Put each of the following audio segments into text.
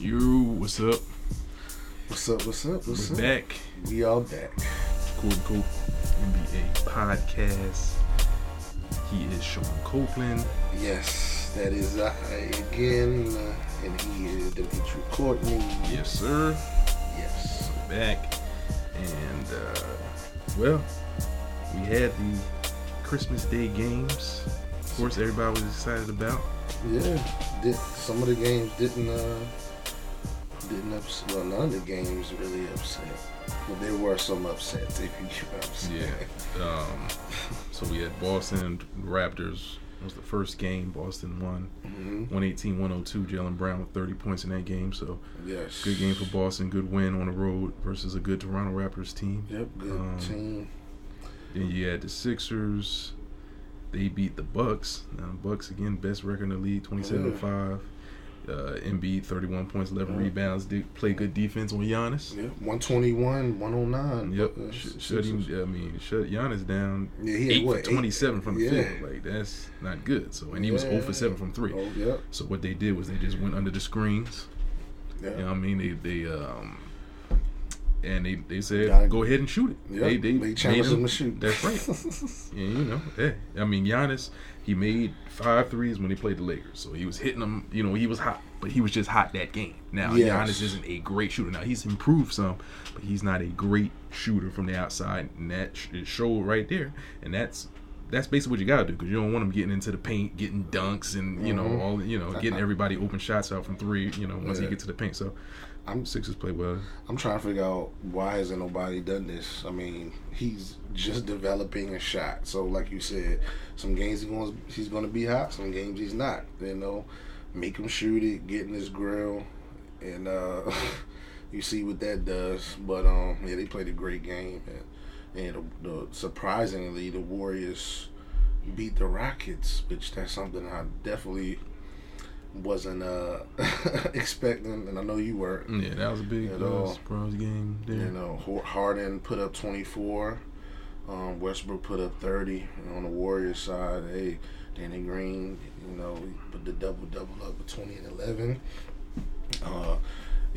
You, what's up? What's up? What's up? What's We're up? back. We all back. Cool Cool NBA podcast. He is Sean Copeland. Yes, that is I again, uh, and he is Dimitri Courtney. Yes, sir. Yes. We're back. And, uh, well, we had the Christmas Day games. Of course, everybody was excited about. Yeah. Did some of the games didn't uh didn't upset. Well, none of the games really upset. But there were some upsets, if you get what I'm saying. Yeah. Um, so we had Boston Raptors. It was the first game. Boston won hmm 118 102. Jaylen Brown with 30 points in that game. So Yes. good game for Boston. Good win on the road versus a good Toronto Raptors team. Yep. Good Um, team. Then you had the Sixers. They beat the Bucks. Now Bucks again, best record in the league, 27 5. Uh, Embiid, 31 points, 11 Yeah. rebounds. Did play good defense on Giannis. Yep. 121, 109. Yep, Uh, Sh- shut him. I mean, shut Giannis down. Yeah, he had eight what? for 27 from the yeah. field. Like that's not good. So and he was 0 for 7 from three. Oh, yep. So what they did was they just went under the screens. Yeah. You know what I mean? They they um and they they said Gotta- go ahead and shoot it. Yep. They they, They challenged him to shoot. That's right. yeah, you know. Yeah. I mean Giannis, he made five threes when he played the Lakers. So he was hitting them, you know, he was hot, but he was just hot that game. Now Yes. Giannis isn't a great shooter. Now he's improved some, but he's not a great shooter from the outside, and that sh- it showed right there. And that's that's basically what you gotta do because you don't want him getting into the paint, getting dunks, and you know Mhm. all you know getting everybody open shots out from three. You know once he Yeah. gets to the paint. So I'm Sixers play well. I'm trying to figure out why hasn't nobody done this. I mean, he's just developing a shot. So, like you said, some games he's going to be hot. Some games he's not. You know, make him shoot it, get in his grill, and uh, you see what that does. But um, yeah, they played a great game, and, and the, the, surprisingly, the Warriors beat the Rockets, which that's something I definitely wasn't uh expecting and I know you were Yeah, that was a big At uh, all. surprise game there. you know, Harden put up 24. Um, Westbrook put up 30. And on the Warriors side, hey, Danny Green, you know, put the double double up with 20 and 11. Uh,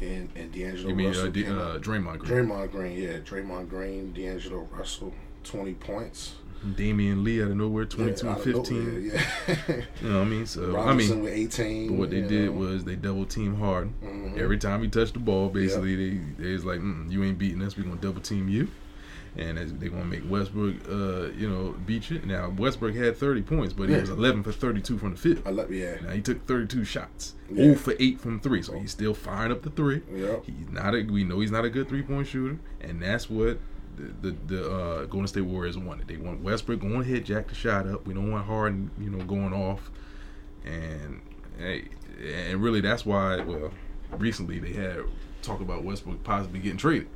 and and D'Angelo You mean Russell uh, D- uh, Draymond Green? Draymond Green, yeah, Draymond Green, D'Angelo Russell, 20 points. Damion Lee out of nowhere, 22 Yeah, and 15. nowhere, Yeah. You know what I mean? So, I mean, with 18. but what they did know. was they double team Harden. Mhm. Every time he touched the ball, basically, they, they was like, mm, you ain't beating us. We're going to double team you. And as they going to make Westbrook, uh, you know, beat you. Now, Westbrook had 30 points, but he Yeah. was 11 for 32 from the field. I love, yeah. Now, he took 32 shots. Yeah. 0 for 8 from 3. So, he's still firing up the 3. Yep. He's not a. We know he's not a good three point shooter, and that's what the the, the uh, Golden State Warriors wanted. They want Westbrook going ahead, jack the shot up. We don't want Harden, you know, going off, and hey, and really that's why. Well, recently they had talk about Westbrook possibly getting traded.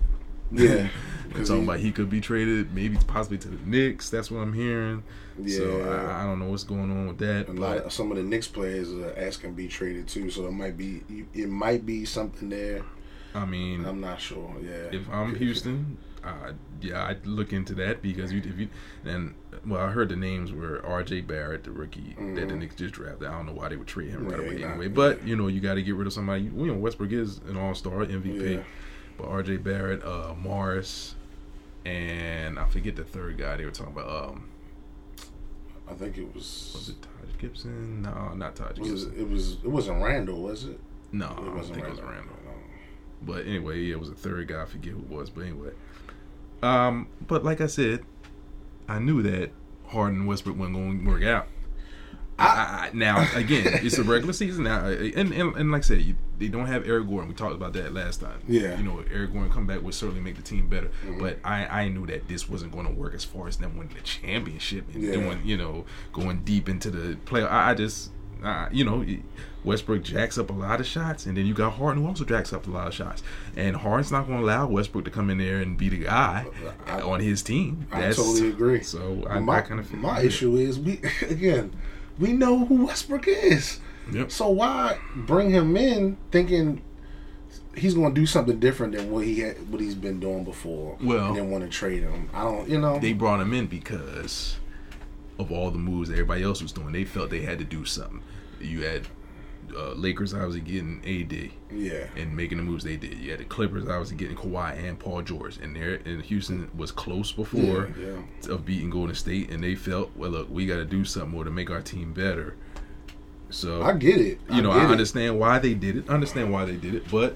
Yeah. They're talking about he could be traded, maybe possibly to the Knicks. That's what I'm hearing. So Yeah. I, I don't know what's going on with that. A lot of some of the Knicks players are asking to be traded too, so it might be it might be something there. I mean, I'm not sure. Yeah. if I'm Houston, uh, yeah, I'd look into that because you, if you, and well, I heard the names were R.J. Barrett, the rookie that the Mhm. Knicks just drafted. I don't know why they would trade him right Yeah, away not- anyway. But you know, you got to get rid of somebody. You know, Westbrook is an All Star MVP, Yeah. but R.J. Barrett, uh, Morris, and I forget the third guy they were talking about. Um, I think it was was. it Taj Gibson? No, not Taj Was Gibson. it, it was it wasn't Randle, was it? no, it I don't wasn't think it was Randle. Randle. But anyway, yeah, it was a third guy. I forget who it was, but anyway. Um, but like I said, I knew that Harden and Westbrook wasn't going to work out. I, I, now again, it's a regular season now, and and, and like I said, you, they don't have Eric Gordon. We talked about that last time. Yeah. you know, Eric Gordon come back would certainly make the team better. Mhm. But I I knew that this wasn't going to work as far as them winning the championship and Yeah. doing you know going deep into the play. I, I just. Uh, you know, Westbrook jacks up a lot of shots, and then you got Harden who also jacks up a lot of shots. And Harden's not going to allow Westbrook to come in there and be the guy I- on his team. I totally agree. So I, my I kind of my issue is we again we know who Westbrook is, Yep. so why bring him in thinking he's going to do something different than what he had, what he's been doing before? Well- and then want to trade him. I don't, you know. They brought him in because of all the moves that everybody else was doing. They felt they had to do something. You had uh, Lakers obviously getting AD. Yeah. And making the moves they did. Yeah, the Clippers obviously getting Kawhi and Paul George. And there and Houston was close before Yeah, yeah. of beating Golden State and they felt, well look, we gotta do something more to make our team better. So I get it. you know, I it. understand why they did it. Understand why they did it, but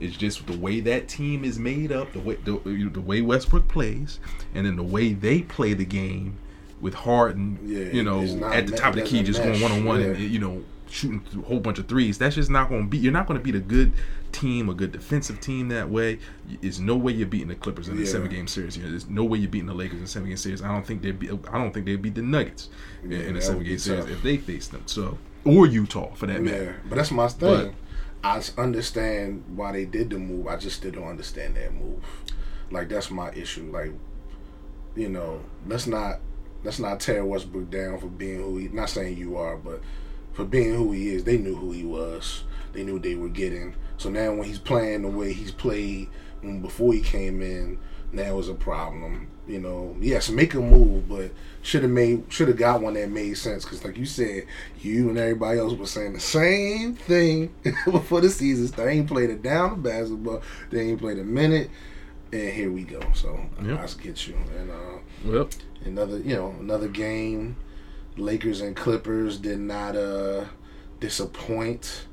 it's just the way that team is made up, the way the, the way Westbrook plays, and then the way they play the game with Harden. Yeah, you know, not at the top of the key, just going one on one, and you know, shooting a whole bunch of threes. That's just not going to be. You're not going to beat a good team, a good defensive team that way. There's no way you're beating the Clippers in a Yeah. seven game series. You know, there's no way you're beating the Lakers in a seven game series. I don't think they'd be. I don't think they'd beat the Nuggets in- Yeah, in a seven game series tough. if they faced them. So or Utah for that Yeah, matter. but that's my thing. But- I understand why they did the move. I just still don't understand that move. Like that's my issue. Like, you know, let's not let's not tear Westbrook down for being who he. Not saying you are, but for being who he is. They knew who he was. They knew they were getting. So now when he's playing the way he's played when before he came in, now is a problem. You know, yes, make a move, but should have made should have got one that made sense. Because like you said, you and everybody else was saying the same thing before the season. They ain't played a down of basketball. They ain't played a minute, and here we go. So Yep. I just get you. And uh, Well, another you know another game. Lakers and clippers did not uh disappoint.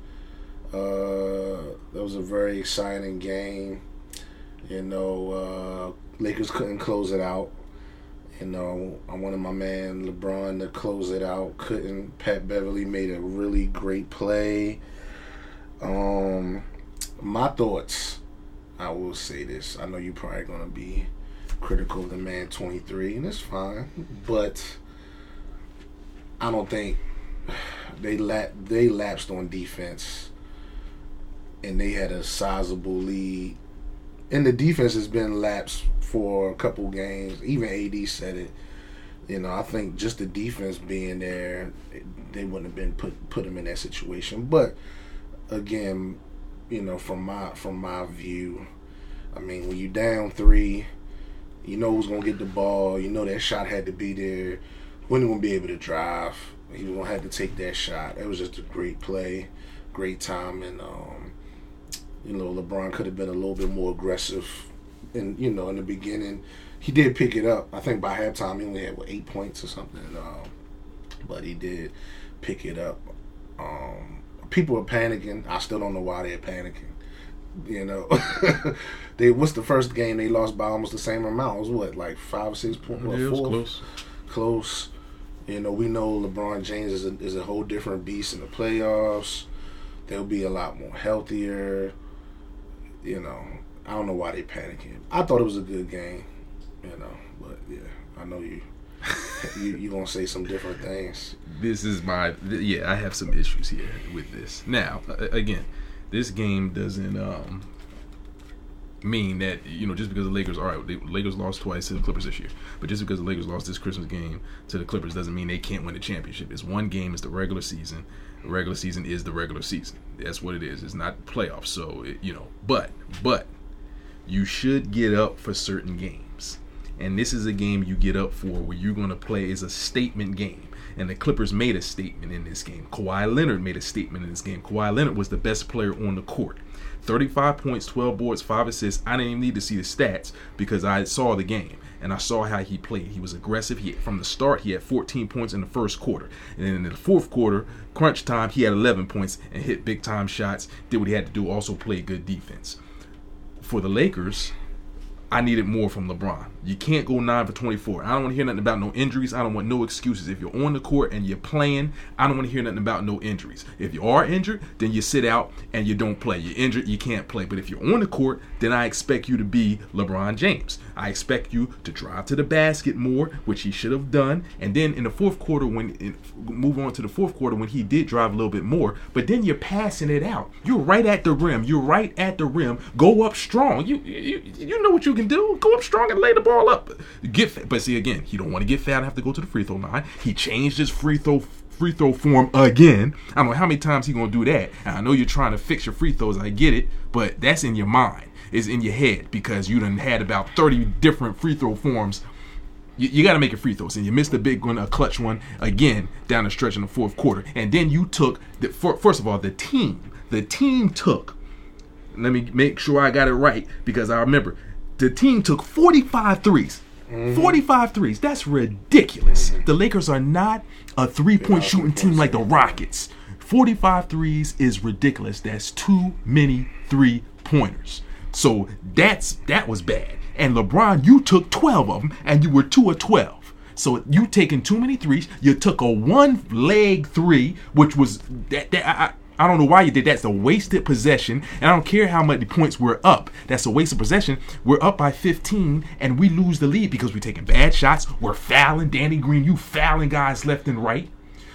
Uh that was a very exciting game. You know uh lakers couldn't close it out. You know i wanted my man lebron to close it out. Couldn't. Pat Beverley made a really great play. Um my thoughts i will say this. I know you're probably gonna be critical of the man 23 and it's fine but i don't think they la- they lapsed on defense and they had a sizable lead. And the defense has been lapsed for a couple games. Even ad said it. You know i think just the defense being there they wouldn't have been put put them in that situation. But again you know from my from my view i mean when you down three you know who's gonna get the ball. You know that shot had to be there. When gonna be able to drive. He was gonna have to take that shot. It was just a great play, great time, and um, you know LeBron could have been a little bit more aggressive. And you know in the beginning, he did pick it up. I think by halftime he only had what eight points or something. Um, but he did pick it up. Um, people are panicking. I still don't know why they're panicking. You know, they what's the first game they lost by almost the same amount? It was what like five or six points? yeah, was close. Close. You know, we know LeBron James is a, is a whole different beast in the playoffs. They'll be a lot more healthier. You know, I don't know why they panicking. I thought it was a good game. You know, but yeah, I know you. You you gonna say some different things. This is my th- yeah. I have some issues here with this. Now, again, this game doesn't um mean that you know just because the Lakers all right, the Lakers lost twice to the Clippers this year, but just because the Lakers lost this Christmas game to the Clippers doesn't mean they can't win the championship. It's one game. It's the regular season. The regular season is the regular season. That's what it is. It's not playoffs. So it, you know, but but you should get up for certain games. And this is a game you get up for where you're going to play is a statement game. And the Clippers made a statement in this game. Kawhi Leonard made a statement in this game. Kawhi Leonard was the best player on the court. 35 points, 12 boards, 5 assists. I didn't even need to see the stats because I saw the game and I saw how he played. He was aggressive. He from the start he had 14 points in the first quarter, and then in the fourth quarter, crunch time, he had 11 points and hit big time shots. Did what he had to do. Also played good defense. For the Lakers, I needed more from LeBron. You can't go 9 for 24. I don't want to hear nothing about no injuries. I don't want no excuses. If you're on the court and you're playing, I don't want to hear nothing about no injuries. If you are injured, then you sit out and you don't play. You're injured, you can't play. But if you're on the court, then I expect you to be LeBron James. I expect you to drive to the basket more, which he should have done. And then in the fourth quarter, when move on to the fourth quarter, when he did drive a little bit more, but then you're passing it out. You're right at the rim. You're right at the rim. Go up strong. You you, you know what you can do. Go up strong and lay the ball up. Get fa- but see again, he don't want to get fat and have to go to the free throw line. He changed his free throw free throw form again. I don't know how many times he gonna do that. And I know you're trying to fix your free throws. I get it, but that's in your mind. It's in your head because you done had about 30 different free throw forms You, you got to make it free throws, and you missed a big one, a clutch one again down the stretch in the fourth quarter. And then you took the first of all the team. The team took. Let me make sure I got it right because I remember the team took 45 threes. 45 threes. That's ridiculous. The Lakers are not a three point shooting team like the Rockets. 45 threes is ridiculous. That's too many three pointers. So that's that was bad. And LeBron, you took 12 of them and you were 2 of 12. So you taking too many threes. You took a one leg three, which was that, that I, I don't know why you did that. It's a wasted possession. And I don't care how many points we're up. That's a wasted possession. We're up by 15 and we lose the lead because we're taking bad shots. We're fouling. Danny Green, you fouling guys left and right.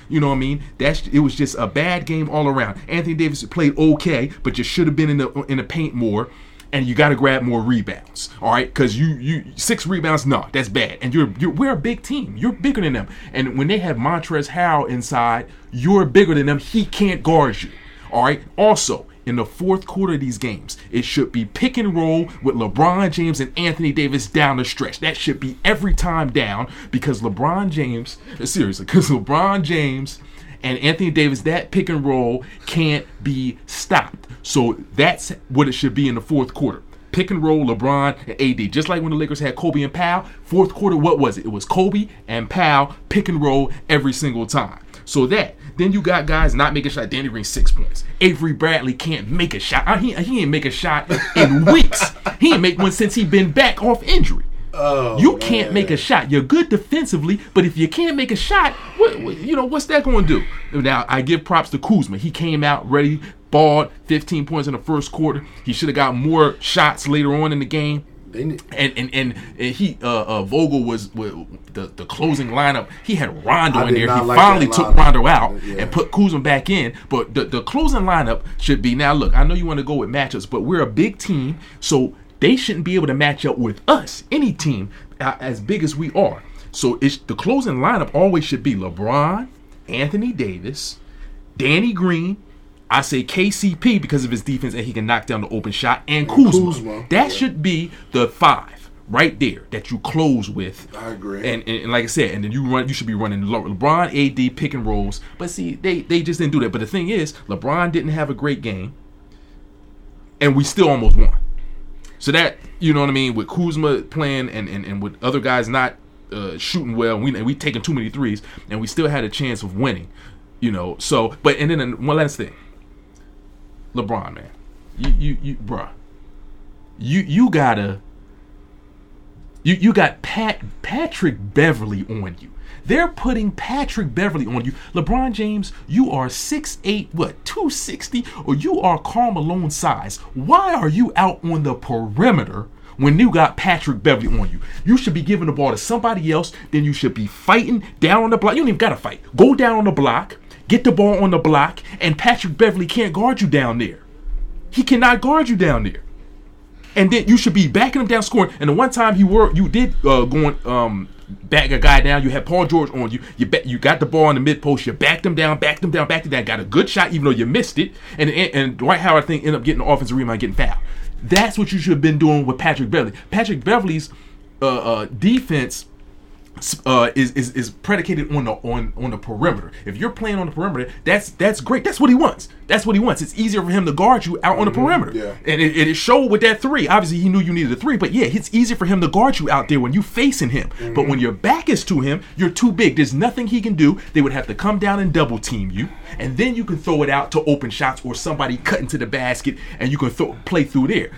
You know what I mean? That's it was just a bad game all around. Anthony Davis played okay, but you should have been in the in the paint more. And you got to grab more rebounds, all right? Because you you six rebounds, no, that's bad. And you're you're we're a big team. You're bigger than them. And when they have Montrezl Harrell inside, you're bigger than them. He can't guard you, all right? Also, in the fourth quarter of these games, it should be pick and roll with LeBron James and Anthony Davis down the stretch. That should be every time down because LeBron James, seriously, because LeBron James and Anthony Davis, that pick and roll can't be stopped. So that's what it should be in the fourth quarter. Pick and roll, LeBron and AD. Just like when the Lakers had Kobe and Powell, fourth quarter, what was it? It was Kobe and Powell, pick and roll every single time. So that. Then you got guys not making shot. Danny Green, six points. Avery Bradley can't make a shot. Uh, He, he ain't make a shot in weeks. He ain't make one since he been back off injury. Oh, You can't make a shot. You're good defensively, but if you can't make a shot, what, what- you know what's that going to do? Now I give props to Kuzma. He came out ready, balled, 15 points in the first quarter. He should have got more shots later on in the game. And and and, and he uh, uh Vogel was, was the the closing lineup. He had Rondo I in there. He like finally took. Rondo out Yeah. and put Kuzma back in. But the the closing lineup should be now. Look, I know you want to go with matchups, but we're a big team, so they shouldn't be able to match up with us. Any team uh, as big as we are. So it's the closing lineup always should be LeBron, Anthony Davis, Danny Green. I say KCP because of his defense and he can knock down the open shot, and Kuzma. Kuzma, That yeah. should be the five right there that you close with. I agree. And, and, and like I said, and then you run. You should be running Le- LeBron, AD, pick and rolls. But see, they they just didn't do that. But the thing is, LeBron didn't have a great game, and we still almost won. So that you know what I mean with Kuzma playing and and, and with other guys not uh, shooting well, we we taking too many threes, and we still had a chance of winning. You know, so but and then one last thing, LeBron man, you you you bruh, you you gotta you you got Pat Patrick Beverley on you. They're putting Patrick Beverley on you. LeBron James, you are 6'8, what, 260, or you are Karl Malone size. Why are you out on the perimeter when you got Patrick Beverley on you? You should be giving the ball to somebody else, then you should be fighting down on the block. You don't even gotta fight. Go down on the block, get the ball on the block, and Patrick Beverley can't guard you down there. He cannot guard you down there and then you should be backing him down scoring. And the one time you were you did uh, going um back a guy down, you had Paul George on you. You bet you got the ball in the mid post. You backed him down, backed him down, backed him down. Got a good shot even though you missed it. And and, and Dwight Howard I think ended up getting the offensive rebound, getting fouled. That's what you should have been doing with Patrick Beverley. Patrick Beverley's uh, uh, defense uh, is, is is predicated on the on on the perimeter. If you're playing on the perimeter, that's that's great. That's what he wants. That's what he wants. It's easier for him to guard you out on the perimeter. yeah. And it, it showed with that three. Obviously, he knew you needed a three, but yeah, it's easier for him to guard you out there when you're facing him. But when your back is to him, you're too big. There's nothing he can do. They would have to come down and double team you, and then you can throw it out to open shots or somebody cut into the basket, and you can throw play through there.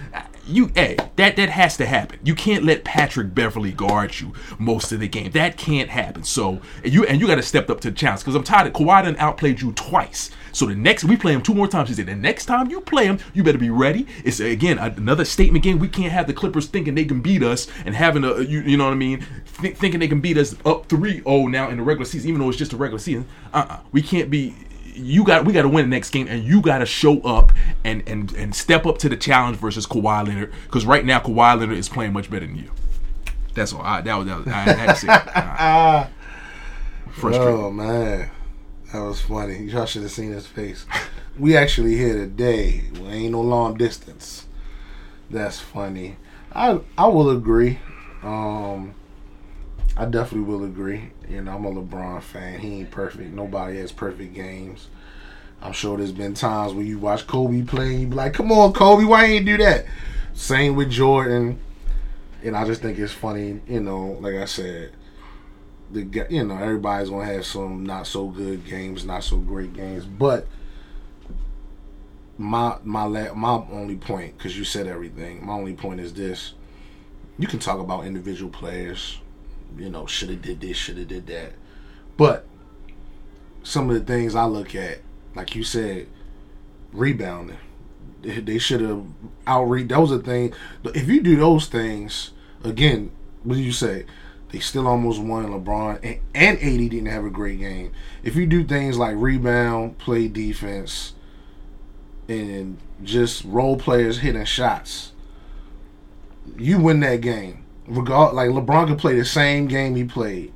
You, hey, that that has to happen. You can't let Patrick Beverley guard you most of the game. That can't happen. So and you and you got to step up to the challenge because I'm tired of Kawhi done outplayed you twice. So the next we play him two more times. He said the next time you play him, you better be ready. It's again another statement game. We can't have the Clippers thinking they can beat us and having a you, you know what I mean, Think thinking they can beat us up 3-0 now in the regular season, even though it's just a regular season. Uh-uh. We can't be you got we got to win the next game, and you got to show up and and and step up to the challenge versus Kawhi Leonard. Because right now Kawhi Leonard is playing much better than you. That's all. I, that was that was, I had to say. it. Uh, frustrating. Oh man, that was funny. Y'all should have seen his face. We actually here today. We ain't no long distance. That's funny. I I will agree. Um, I definitely will agree. You know, I'm a LeBron fan. He ain't perfect. Nobody has perfect games. I'm sure there's been times where you watch Kobe play and you be like, "Come on, Kobe, why ain't you do that?" Same with Jordan. And I just think it's funny, you know, like I said, the you know everybody's gonna have some not so good games, not so great games, but my my la- my only point because you said everything. My only point is this: you can talk about individual players, you know, should have did this, should have did that, but some of the things I look at, like you said, rebounding, they, should have outreach. Those are things. If you do those things again, what do you say? They still almost won. LeBron and, and AD didn't have a great game. If you do things like rebound, play defense, and just role players hitting shots, you win that game. Regard like LeBron could play the same game he played.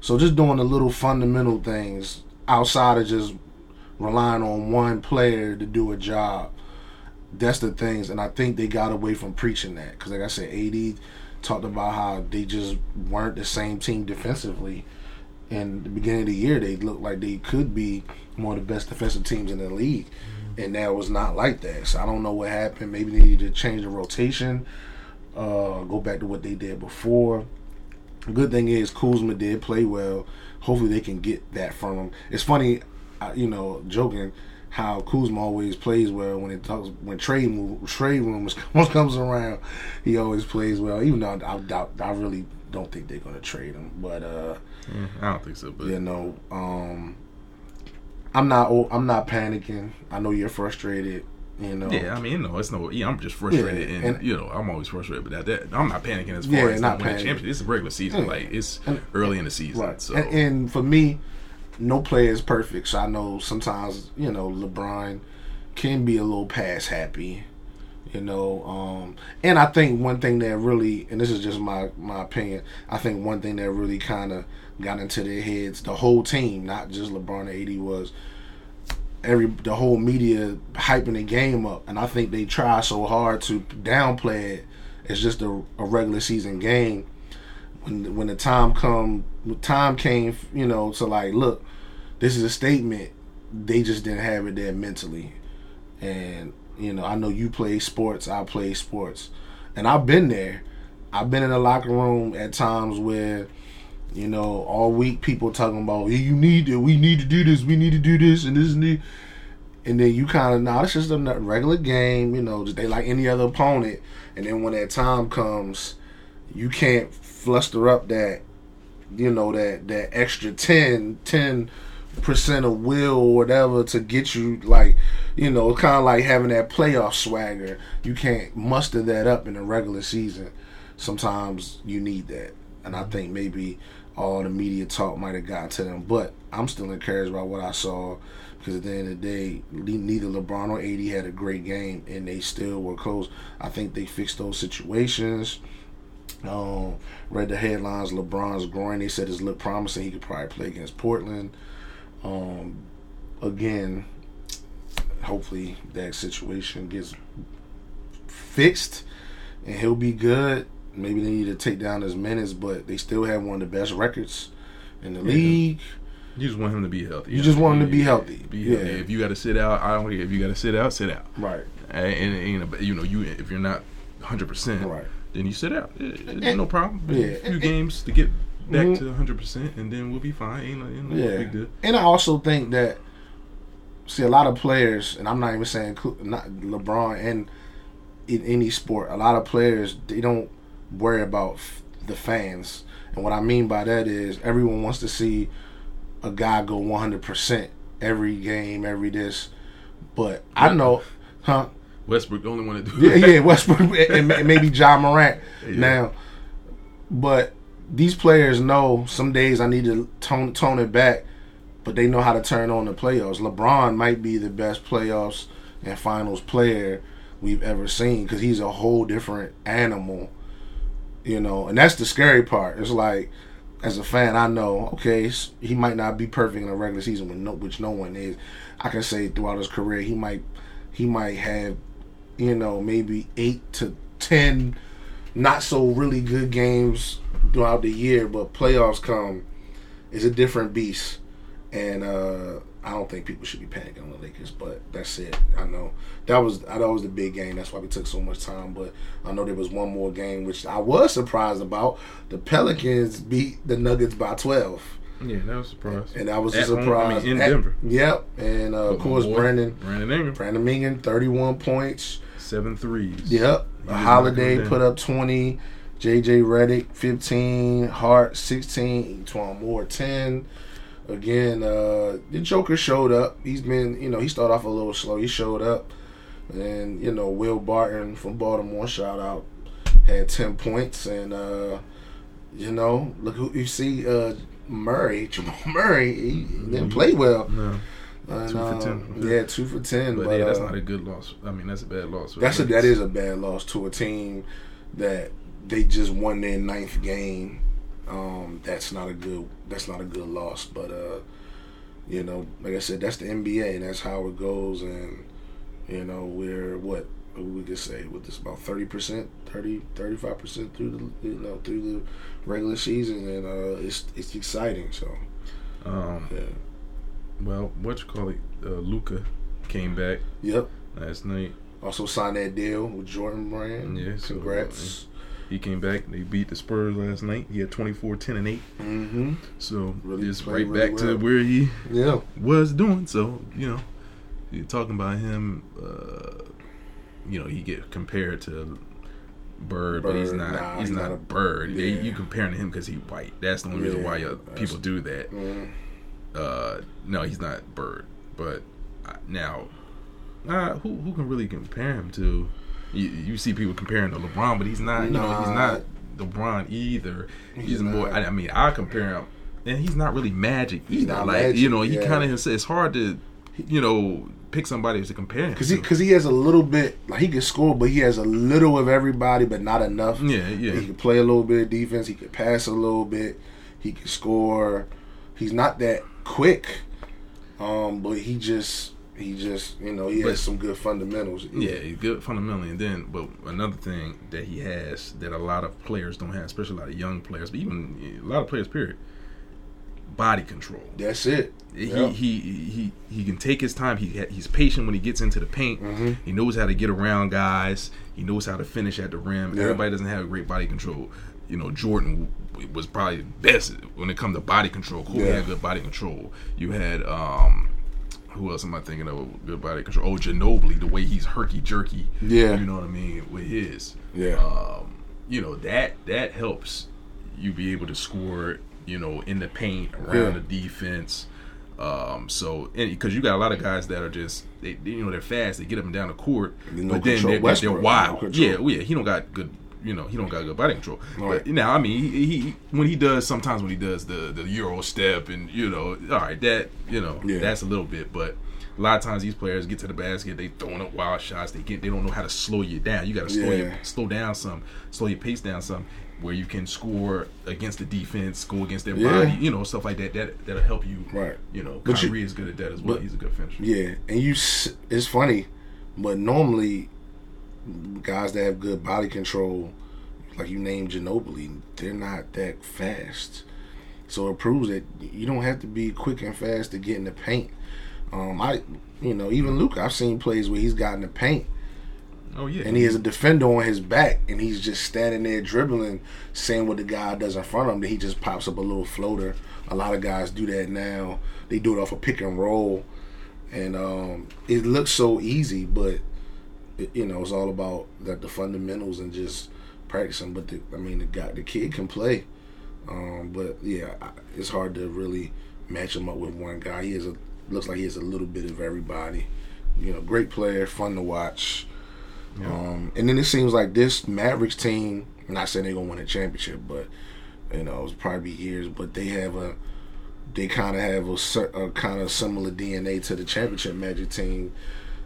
So just doing the little fundamental things outside of just relying on one player to do a job. That's the things, and I think they got away from preaching that because, like I said, AD talked about how they just weren't the same team defensively. In the beginning of the year, they looked like they could be one of the best defensive teams in the league, and that was not like that. So I don't know what happened. Maybe they need to change the rotation, uh, go back to what they did before. The good thing is Kuzma did play well. Hopefully they can get that from him. It's funny, you know, joking how Kuzma always plays well when it talks when trade move, trade rumors comes around. He always plays well, even though I doubt I really don't think they're gonna trade him. But uh, Yeah, I don't think so. But you know, um, I'm not I'm not panicking. I know you're frustrated. You know, yeah, I mean, you know, it's no. Yeah, I'm just frustrated, Yeah, and, and- you know, I'm always frustrated. But that, that I'm not panicking as far Yeah, as not winning championship. It's a regular season, Yeah. like it's And- early in the season. Right. So And, and for me, no player is perfect. So I know sometimes, you know, LeBron can be a little pass happy. You know, um, and I think one thing that really, and this is just my my opinion, I think one thing that really kind of got into their heads, the whole team, not just LeBron and AD, was every the whole media hyping the game up, and I think they try so hard to downplay it. It's just a, a regular season game. When when the time come, time came, you know, to like, look, this is a statement. They just didn't have it there mentally, and you know, I know you play sports. I play sports, and I've been there. I've been in the locker room at times where, you know, all week people talking about "Hey, you need to, we need to do this, we need to do this, and this and this. And then you kind of, nah, it's just a regular game, you know, just they like any other opponent. And then when that time comes, you can't fluster up that, you know, that that extra 10, 10 percent of will or whatever to get you like, you know, kind of like having that playoff swagger. You can't muster that up in the regular season. Sometimes you need that, and I think maybe all the media talk might have gotten to them. But I'm still encouraged by what I saw because at the end of the day, neither LeBron or AD had a great game, and they still were close. I think they fixed those situations. Um, read the headlines. LeBron's groin. They said it's looked promising. He could probably play against Portland. Um, again, hopefully that situation gets fixed, and he'll be good. Maybe they need to take down his minutes, but they still have one of the best records in the Yeah. league. you just want him to be healthy. You just want him to be healthy. Be Yeah. If you got to sit out, I don't care. If you got to sit out, sit out. Right. And, and, and, you know, you if you're not 100, percent Right. then you sit out. It, And- no problem. yeah. a few games to get back Mhm. to 100, percent and then we'll be fine. Ain't, ain't no Yeah. big deal. And I also think that see a lot of players, and I'm not even saying not LeBron and in any sport, a lot of players they don't worry about f- the fans. And what I mean by that is everyone wants to see a guy go 100% every game, every this. But I know, huh? Westbrook the only one to do Yeah, it. yeah, Westbrook and ma- maybe Ja Morant Yeah. now. But these players know some days I need to tone tone it back, but they know how to turn on the playoffs. LeBron might be the best playoffs and finals player we've ever seen because he's a whole different animal, you know. And that's the scary part. It's like, as a fan, I know okay, he might not be perfect in a regular season, with no, which no one is. I can say throughout his career, he might he might have you know, maybe eight to ten not so really good games throughout the year, but playoffs come, is a different beast, and uh, I don't think people should be panicking on the Lakers. But that's it. I know that was I know was the big game. That's why we took so much time. But I know there was one more game which I was surprised about. The Pelicans beat the Nuggets by twelve. Yeah, that was a surprise. And that was At a home, surprise. I mean, in At- Denver. Yep. And uh, of course, boy, Brandon Brandon Ingram, Brandon Mingan, 31 points. seven threes. Yep. Holiday put up 20. JJ Redick, 15. Hart, 16. E'Twaun Moore, 10. Again, uh, the Joker showed up. He's been, you know, he started off a little slow. He showed up. And, you know, Will Barton from Baltimore, shout out, had 10 points. And, uh, you know, look who you see, uh, Murray, Jamal Murray, he didn't play well. No, And, Two for uh, 10. Yeah, two for 10. but, But, yeah, that's uh, not a good loss. I mean, that's a bad loss. that's a, that is a bad loss to a team that they just won their ninth game. Um, that's not a good. That's not a good loss. But uh, you know, like I said, that's the NBA, and that's how it goes. And you know, we're what we could say with this about 30 percent, 30, 35 percent through the you know through the regular season, and uh, it's it's exciting. So Um, yeah, well, what you call it? Uh, Luka came back yep. last night. Also signed that deal with Jordan Brand. Yeah, so, congrats. He came back. They beat the Spurs last night. He had 24, 10, and 8. Mm-hmm. So Really it's right really back well. to where he Yeah. was doing. So, you know, you're talking about him, uh, you know, he get compared to Bird, but he's not. nah, he's, he's not, a Bird. They, yeah. you comparing to him because he white. That's the only reason why uh, people do that. Mm. Uh, no, he's not Bird. But uh, now, uh, who who can really compare him to? You, you see people comparing to LeBron, but he's not. You know, he's not LeBron either. He's, He's more. I, I mean, I compare him, and he's not really Magic either. like Magic, you know, he yeah. kind of it's hard to, you know, pick somebody to compare him. Cause he, cause he has a little bit, like he can score, but he has a little of everybody, but not enough. yeah, yeah. He can play a little bit of defense. He can pass a little bit. He can score. He's not that quick, um, but he just, he just, you know, he But- has some good fundamentals. Yeah, he's good fundamentally, and then but another thing that he has that a lot of players don't have, especially a lot of young players, but even a lot of players, period, body control. that's it. He, Yeah. he he he can take his time. He he's patient when he gets into the paint. Mhm. He knows how to get around guys. He knows how to finish at the rim. Yeah. Everybody doesn't have a great body control. You know, Jordan was probably best when it comes to body control. Kobe Yeah. had good body control. You had um, who else am I thinking of? Good body control. Oh, Ginobili, the way he's herky jerky. Yeah. you know what I mean with his. Yeah. Um, you know that that helps you be able to score. You know, in the paint around Yeah. the defense. Um, so because you got a lot of guys that are just they, you know they're fast, they get up and down the court, but then they're, they're, Westbrook, they're no wild. yeah, well, yeah, he don't got good. You know, he don't got good body control. Right. But now, I mean, he, he when he does sometimes when he does the the euro step and you know, all right, that you know, Yeah. that's a little bit, but. A lot of times these players get to the basket, they throwing up wild shots. They get, they don't know how to slow you down. You got to slow Yeah. you, slow down some, slow your pace down some, where you can score against the defense, go against their Yeah. body, you know, stuff like that. That that'll help you. Right. You know, But you- Kyrie is good at that as well. but- He's a good finisher. Yeah, and you, it's funny, but normally, guys that have good body control, like you named Ginobili, they're not that fast. So it proves that you don't have to be quick and fast to get in the paint. Um, I, you know, even Luke, I've seen plays where he's got in the paint Oh yeah. and he has a defender on his back, and he's just standing there dribbling, saying what the guy does in front of him. Then he just pops up a little floater. A lot of guys do that now. They do it off a pick and roll, and um, it looks so easy, but it, you know it's all about that the fundamentals and just practicing. But the, I mean, the guy, the kid can play, um, but yeah, it's hard to really match him up with one guy. He has a looks like he has a little bit of everybody. You know, great player, fun to watch. Yeah. Um, and then it seems like this Mavericks team, I'm not saying they're gonna win a championship, but you know, it's probably years, but they have a they kind of have a, a kind of similar DNA to the championship Magic team.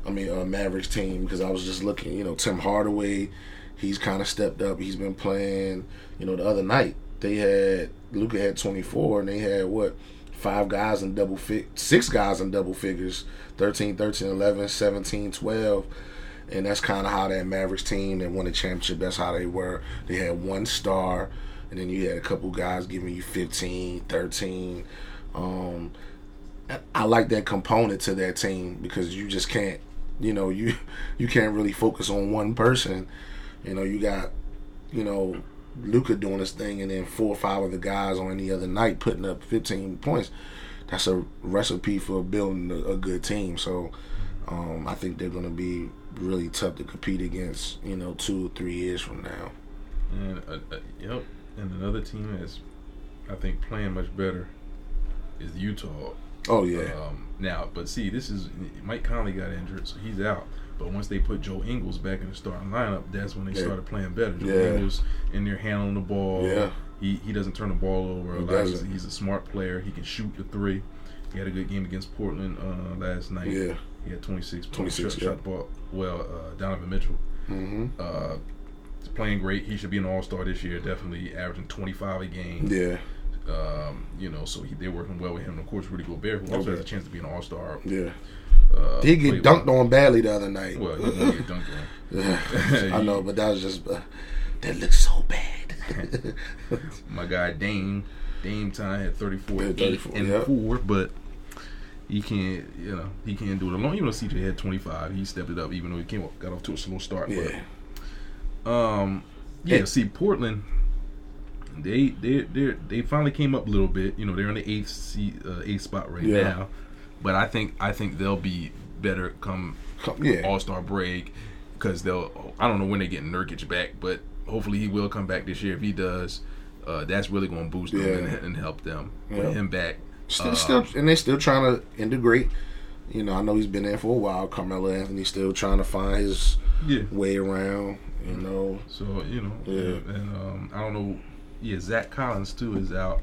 I mean, uh, Mavericks team because I was just looking, you know, Tim Hardaway, he's kind of stepped up. He's been playing. You know, the other night they had Luka had 24 and they had what five guys in double fig, six guys in double figures, 13, 13, 11, 17, 12. And that's kind of how that Mavericks team that won the championship. That's how they were. They had one star, and then you had a couple guys giving you 15, 13. Um, I like that component to that team because you just can't, you know, you you can't really focus on one person. You know, you got, you know, Luka doing his thing, and then four or five of the guys on any other night putting up 15 points. That's a recipe for building a, a good team. So um, I think they're going to be really tough to compete against. You know, two or three years from now. And uh, uh, yep, and another team that's I think playing much better is Utah. Oh yeah. Um, now, but see, this is Mike Conley got injured, so he's out. But once they put Joe Ingles back in the starting lineup, that's when they Yeah. started playing better. Joe Yeah. Ingles in there handling the ball. Yeah. He he doesn't turn the ball over. He a lot. He's, he's a smart player. He can shoot the three. He had a good game against Portland uh, last night. Yeah. He had 26 points. 26, shot, yeah. shot ball well. Uh, Donovan Mitchell. hmm Uh, he's playing great. He should be an All Star this year. Definitely averaging 25 a game. Yeah. Um, you know, so he, they're working well with him. And of course, Rudy Gobert, who also Okay. has a chance to be an All Star. Yeah. Uh, He get dunked well. on badly the other night. Well, he get dunked on. I know, but that was just uh, that looks so bad. My guy Dame, Dame time had 34, Yeah, eight 34, and yep. four, but he can't, you know, he can't do it alone. Even though CJ had 25, he stepped it up, even though he came got off to a slow start. yeah. But um, yeah, And- see Portland. They they they they finally came up a little bit. You know, they're in the eighth seat, uh, eighth spot right Yeah. now. But I think I think they'll be better come Come- yeah. All Star break because they'll. I don't know when they get Nurkic back, but hopefully he will come back this year. If he does, uh, that's really going to boost them Yeah. and, and help them. Yeah. Him back. Still, Uh, still, and they're still trying to integrate. You know, I know he's been there for a while. Carmelo Anthony's still trying to find his yeah. way around. You know, So you know, Yeah. and um, I don't know. Yeah, Zach Collins too is out.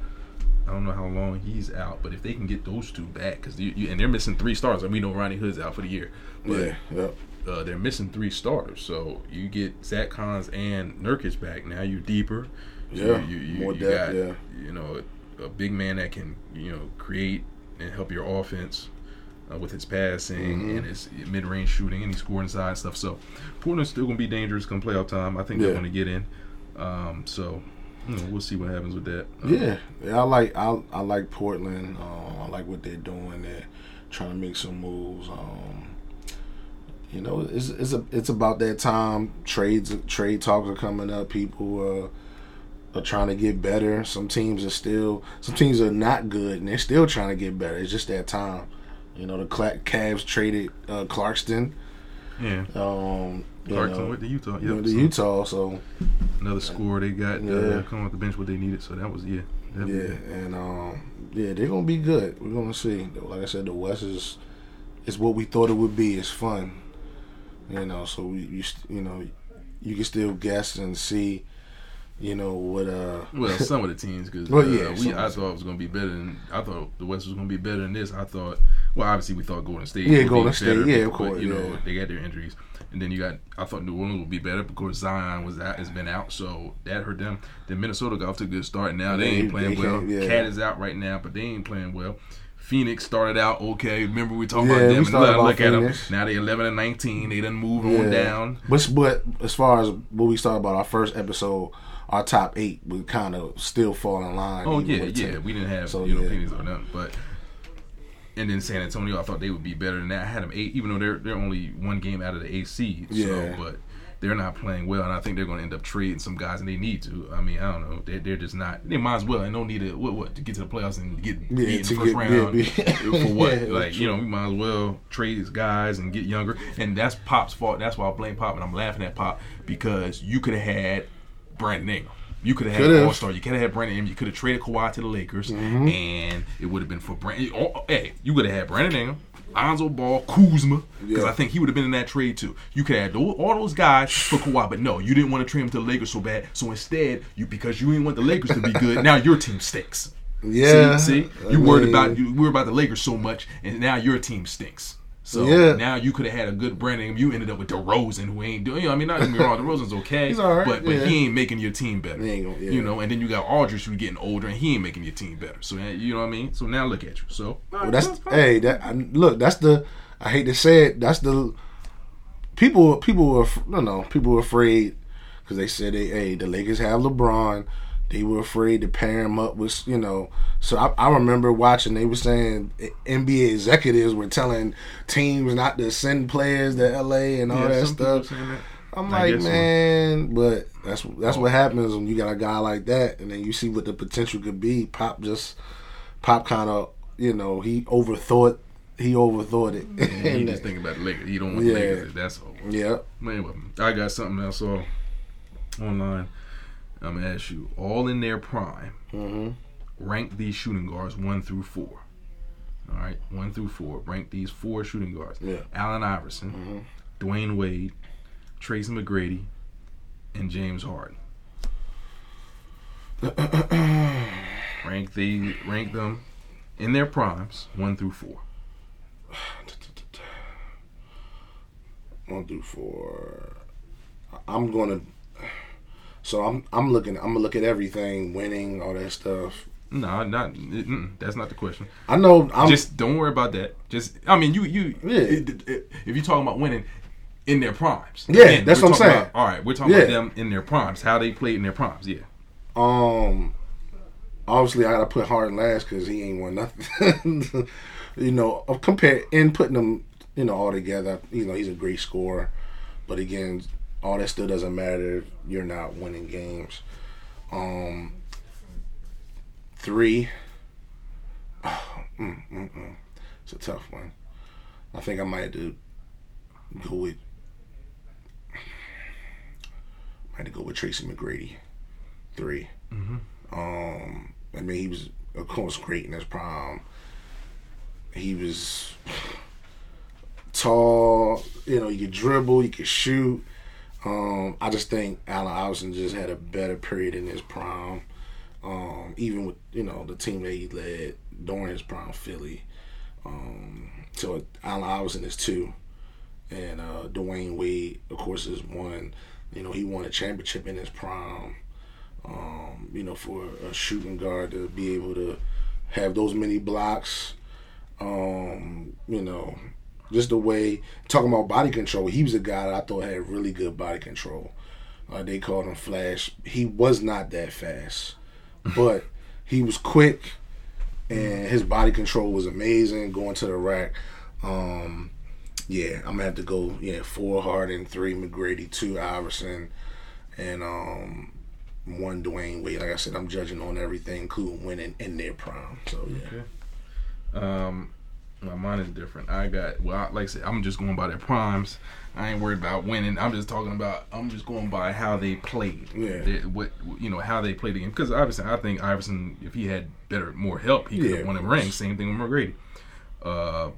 I don't know how long he's out, but if they can get those two back, because you, you, and they're missing three stars, and we know Rodney Hood's out for the year, but yeah, yep, uh, they're missing three starters. So you get Zach Collins and Nurkic back. Now you're deeper. Yeah, you, you, more depth, got, yeah. You know, a big man that can you know create and help your offense. Uh, with his passing Mhm. and his mid-range shooting, and he's scoring inside stuff. So Portland's still gonna be dangerous come playoff time. I think they're gonna get in. Um, so we'll see what happens with that. Uh, yeah. yeah I like I I like Portland. Um, I like what they're doing. They're trying to make some moves. Um, you know, it's it's a, it's about that time. Trades trade talks are coming up. People uh, are trying to get better. Some teams are still some teams are not good and they're still trying to get better. It's just that time. You know, the Cavs traded uh, Clarkson. yeah. Um, Clarkson know, with the Utah. Yep. the so Utah. So another score they got. Yeah. Uh, coming off the bench what they needed. So that was yeah. yeah, and um, yeah, they're gonna be good. We're gonna see. Like I said, the West is is what we thought it would be. It's fun, you know. So we, you, you know, you can still guess and see, you know what. uh Well, some of the teams because Well, yeah, we I thought it was to be better than I thought the West was to be better than this. I thought well, obviously we thought Golden State. Yeah, would be Golden State, better, yeah, of but, course, You know they got their injuries, and then you got I thought New Orleans would be better because Zion was out, has been out, so that hurt them. Then Minnesota got off to a good start. Now they Yeah, ain't playing they well. yeah. KAT is out right now, but they ain't playing well. Phoenix started out okay. Remember we talked Yeah, about we started Look, about look at them. Phoenix. Now they eleven and nineteen. They done moved yeah. on down. But but as far as what we started about our first episode, our top eight would kind of still fall in line. Oh yeah, yeah. We didn't have So, you know yeah. Phoenix or nothing, but and then San Antonio, I thought they would be better than that. I had them eight, even though they're they're only one game out of the AC. So, Yeah. but they're not playing well, and I think they're going to end up trading some guys, and they need to. I mean, I don't know. They're, they're just not. They might as well, and don't need to what what to get to the playoffs and get Yeah, in the first get- yeah, round be- for what? Yeah, like you know, we might as well trade these guys and get younger, and that's Pop's fault. That's why I blame Pop, and I'm laughing at Pop because you could have had Brandon Ingram. You could have had an All Star. You could have had Brandon Ingram. You could have traded Kawhi to the Lakers, Mm-hmm. and it would have been for Brandon. Oh, hey, you would have had Brandon Ingram, Lonzo Ball, Kuzma, because Yeah. I think he would have been in that trade too. You could have all those guys for Kawhi, but no, you didn't want to trade him to the Lakers so bad. So instead, you because you didn't want the Lakers to be good, now your team stinks. Yeah, see, see? I you worried mean- about you worried about the Lakers so much, and now your team stinks. So Yeah. now you could have had a good Brandon. Ingram. You ended up with DeRozan, who ain't doing. You know, I mean, not get me wrong, DeRozan's okay, He's all right, but but yeah. he ain't making your team better. Gonna- yeah. You know, and then you got Aldridge who's getting older, and he ain't making your team better. So uh, you know what I mean. So now look at you. So Well, that's hey, that I, look. That's the. I hate to say it. That's the. People, people were no, no. People were afraid because they said, they, "Hey, the Lakers have LeBron. They were afraid to pair him up with you know. So I, I remember watching. They were saying NBA executives were telling teams not to send players to LA and all Yeah, that stuff. that. I'm I like, guess so. man, but that's that's what oh. happens when you got a guy like that, and then you see what the potential could be. Pop just, Pop kind of, you know, he overthought, he overthought it. And he And just that- thinking about the Lakers. He don't want Yeah. the Lakers. That's all. yeah, Man, well, I got something else saw online. I'm gonna ask you, all in their prime, hmm rank these shooting guards one through four. All right, one through four. Rank these four shooting guards: yeah. Allen Iverson, Mhm. Dwyane Wade, Tracy McGrady, and James Harden. rank the rank them in their primes, one through four. One through four. I'm gonna. So I'm I'm looking I'm gonna look at everything, winning, all that stuff. No, not that's not the question. I know I'm just don't worry about that. Just I mean, you you Yeah. it- it- if you're talking about winning in their primes, Yeah, Again, that's what I'm saying. about- all right, we're talking Yeah. about them in their primes, how they played in their primes. Yeah, Um, obviously I gotta put Harden last because he ain't won nothing. you know, compare in putting them, you know, all together. You know, he's a great scorer, but again, all that still doesn't matter if you're not winning games. Um, three. Oh, mm, mm, mm. It's a tough one. I think I might have to go with. Might have to go with Tracy McGrady. Three. Mhm. Um, I mean, he was of course great in his prime. He was tall. You know, you could dribble, you could shoot. Um, I just think Allen Iverson just had a better period in his prime. Um, even with you know the team that he led during his prime, Philly. Um, so Allen Iverson is two, and uh, Dwyane Wade, of course, is one. You know, he won a championship in his prime. Um, you know, for a shooting guard to be able to have those many blocks. Um, you know, just the way talking about body control. He was a guy that I thought had really good body control. Uh, they called him Flash. He was not that fast, but he was quick, and his body control was amazing. Going to the rack. Um, yeah, I'm gonna have to go. Yeah, four Harden, three McGrady, two Iverson, and um, one Dwyane Wade. Like I said, I'm judging on everything, including winning in their prime. So yeah. um, my mind is different. I got well, I- like I said, I'm just going by their primes. I ain't worried about winning. I'm just talking about. I'm just going by how they played. Yeah. They- what you know how they played the game. Because obviously, I think Iverson, if he had better, more help, he could Yeah, have won a ring. Same thing with McGrady. Uh,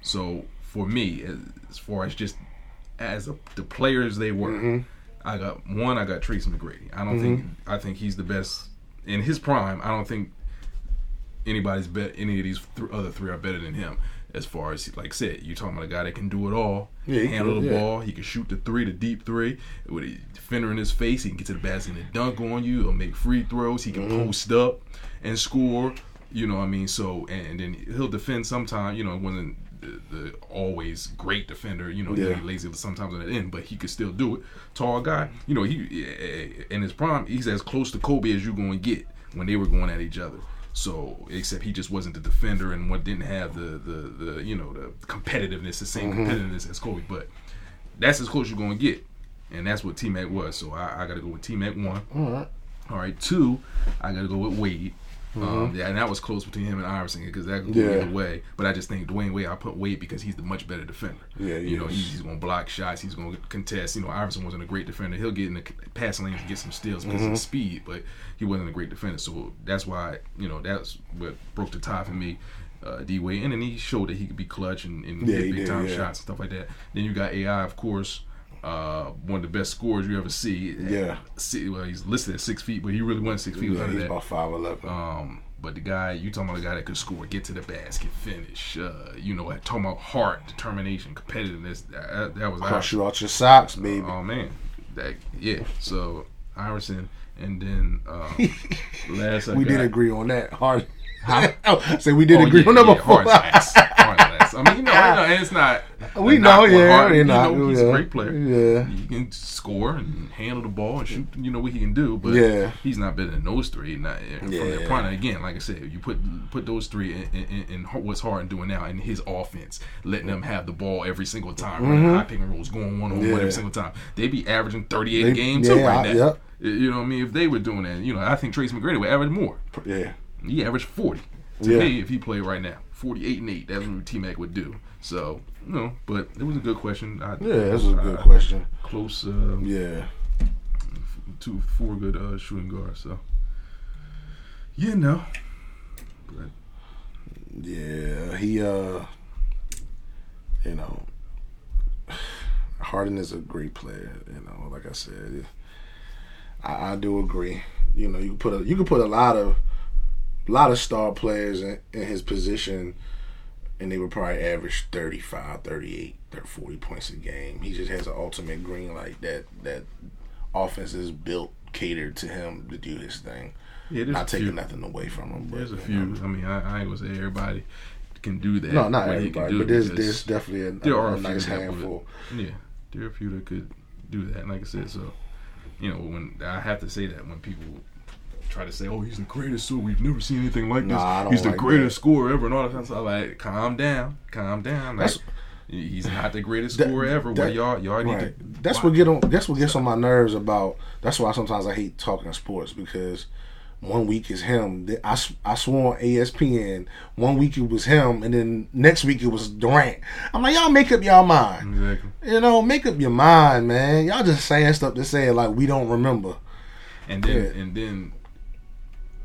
so for me, as- as far as just as a, the players they were, Mhm. I got one. I got Tracy McGrady. I don't think I think he's the best in his prime. I don't think anybody's bet any of these th- other three are better than him. As far as like I said, you're talking about a guy that can do it all. Yeah, he handle can, the yeah. ball. He can shoot the three, the deep three, with a defender in his face. He can get to the basket and dunk on you, or make free throws. He can Mm-hmm. post up and score. You know what I mean? So and, and then he'll defend sometime. You know, wasn't the, the always great defender. You know, Yeah. he'd lazy sometimes on the end, but he could still do it. Tall guy. You know, he in his prime, he's as close to Kobe as you're going to get when they were going at each other. So, except he just wasn't the defender and what didn't have the the, the you know the competitiveness, the same mm-hmm. competitiveness as Kobe. But that's as close you're going to get, and that's what T Mac was. So I, I got to go with T Mac one. All right. All right, two, I got to go with Wade. Um, yeah, and that was close between him and Iverson because that could go Yeah. either way. But I just think Dwyane Wade, I put Wade because he's the much better defender. Yeah, you know, he's, he's going to block shots. He's going to contest. You know, Iverson wasn't a great defender. He'll get in the passing lanes and get some steals because of speed, but he wasn't a great defender. So that's why you know that's what broke the tie for me. Uh, D Wade, and then he showed that he could be clutch and, and Yeah, big did, time yeah. shots and stuff like that. Then you got AI, of course. Uh, one of the best scorers you ever see. Yeah. See, well, he's listed at six feet, but he really wasn't six feet. Yeah, he's that. about five eleven. Um, but the guy you talking about the guy that could score, get to the basket, finish. Uh, you know, talking about heart, determination, competitiveness. That, that was Crush you out your socks, baby. Oh man, that yeah. So Iverson, and then uh, last I we did agree on that. Hard. oh, say we did Oh, agree yeah, on number yeah, four. Hard's last. Hard's last. I mean, you know, you know, and it's not. we know, yeah, You know, he's yeah. a great player. Yeah. he can score and handle the ball and shoot. You know what he can do, but Yeah. he's not better than those three. Not from their Yeah. point. Again, like I said, you put put those three in, in, in what's Harden doing now in his offense, letting them have the ball every single time, running high pick and rolls, going one on one Mm-hmm. Every single time. They be averaging thirty eight They- a game too yeah, right I- now. yep. You know what I mean? If they were doing that, you know, I think Trace McGrady would average more. Yeah. He averaged 40 to me if he played right now. 48 and 8. That's what T Mac would do. So, you know, but it was a good question. I, Yeah, that's a good uh, question. Close uh, Yeah. Two, four good uh, shooting guards. So, yeah, no. But, Yeah, he uh you know Harden is a great player, you know, like I said. I, I do agree. You know, you can put a you can put a lot of lot of star players in, in his position and they would probably average 35, 38, 30, 40 points a game. He just has an ultimate green light that that offense is built catered to him to do his thing. yeah, Not taking few. nothing away from him. But, There's a few. know. I mean, I, I ain't gonna say everybody can do that. No, not what he can everybody, but there's there's definitely a, there a, are a a nice that handful. Yeah, there are a few that could do that. And like I said, so you know, when I have to say that when people try to say, "Oh, he's the greatest scorer. We've never seen anything like this. Nah, I he's the like greatest scorer ever," and all that kind of stuff. Like, calm down, calm down. Like, That's- he's not the greatest That- scorer ever. that- y'all, y'all need Right. to. That's what get on. That's what gets on my nerves about. That's why sometimes I hate talking sports because one week is him. Then I swore on ESPN. One week it was him, and then next week it was Durant. I'm like, y'all make up y'all mind. Exactly. You know, make up your mind, man. Y'all just saying stuff to say it like we don't remember. And then, Yeah. and then.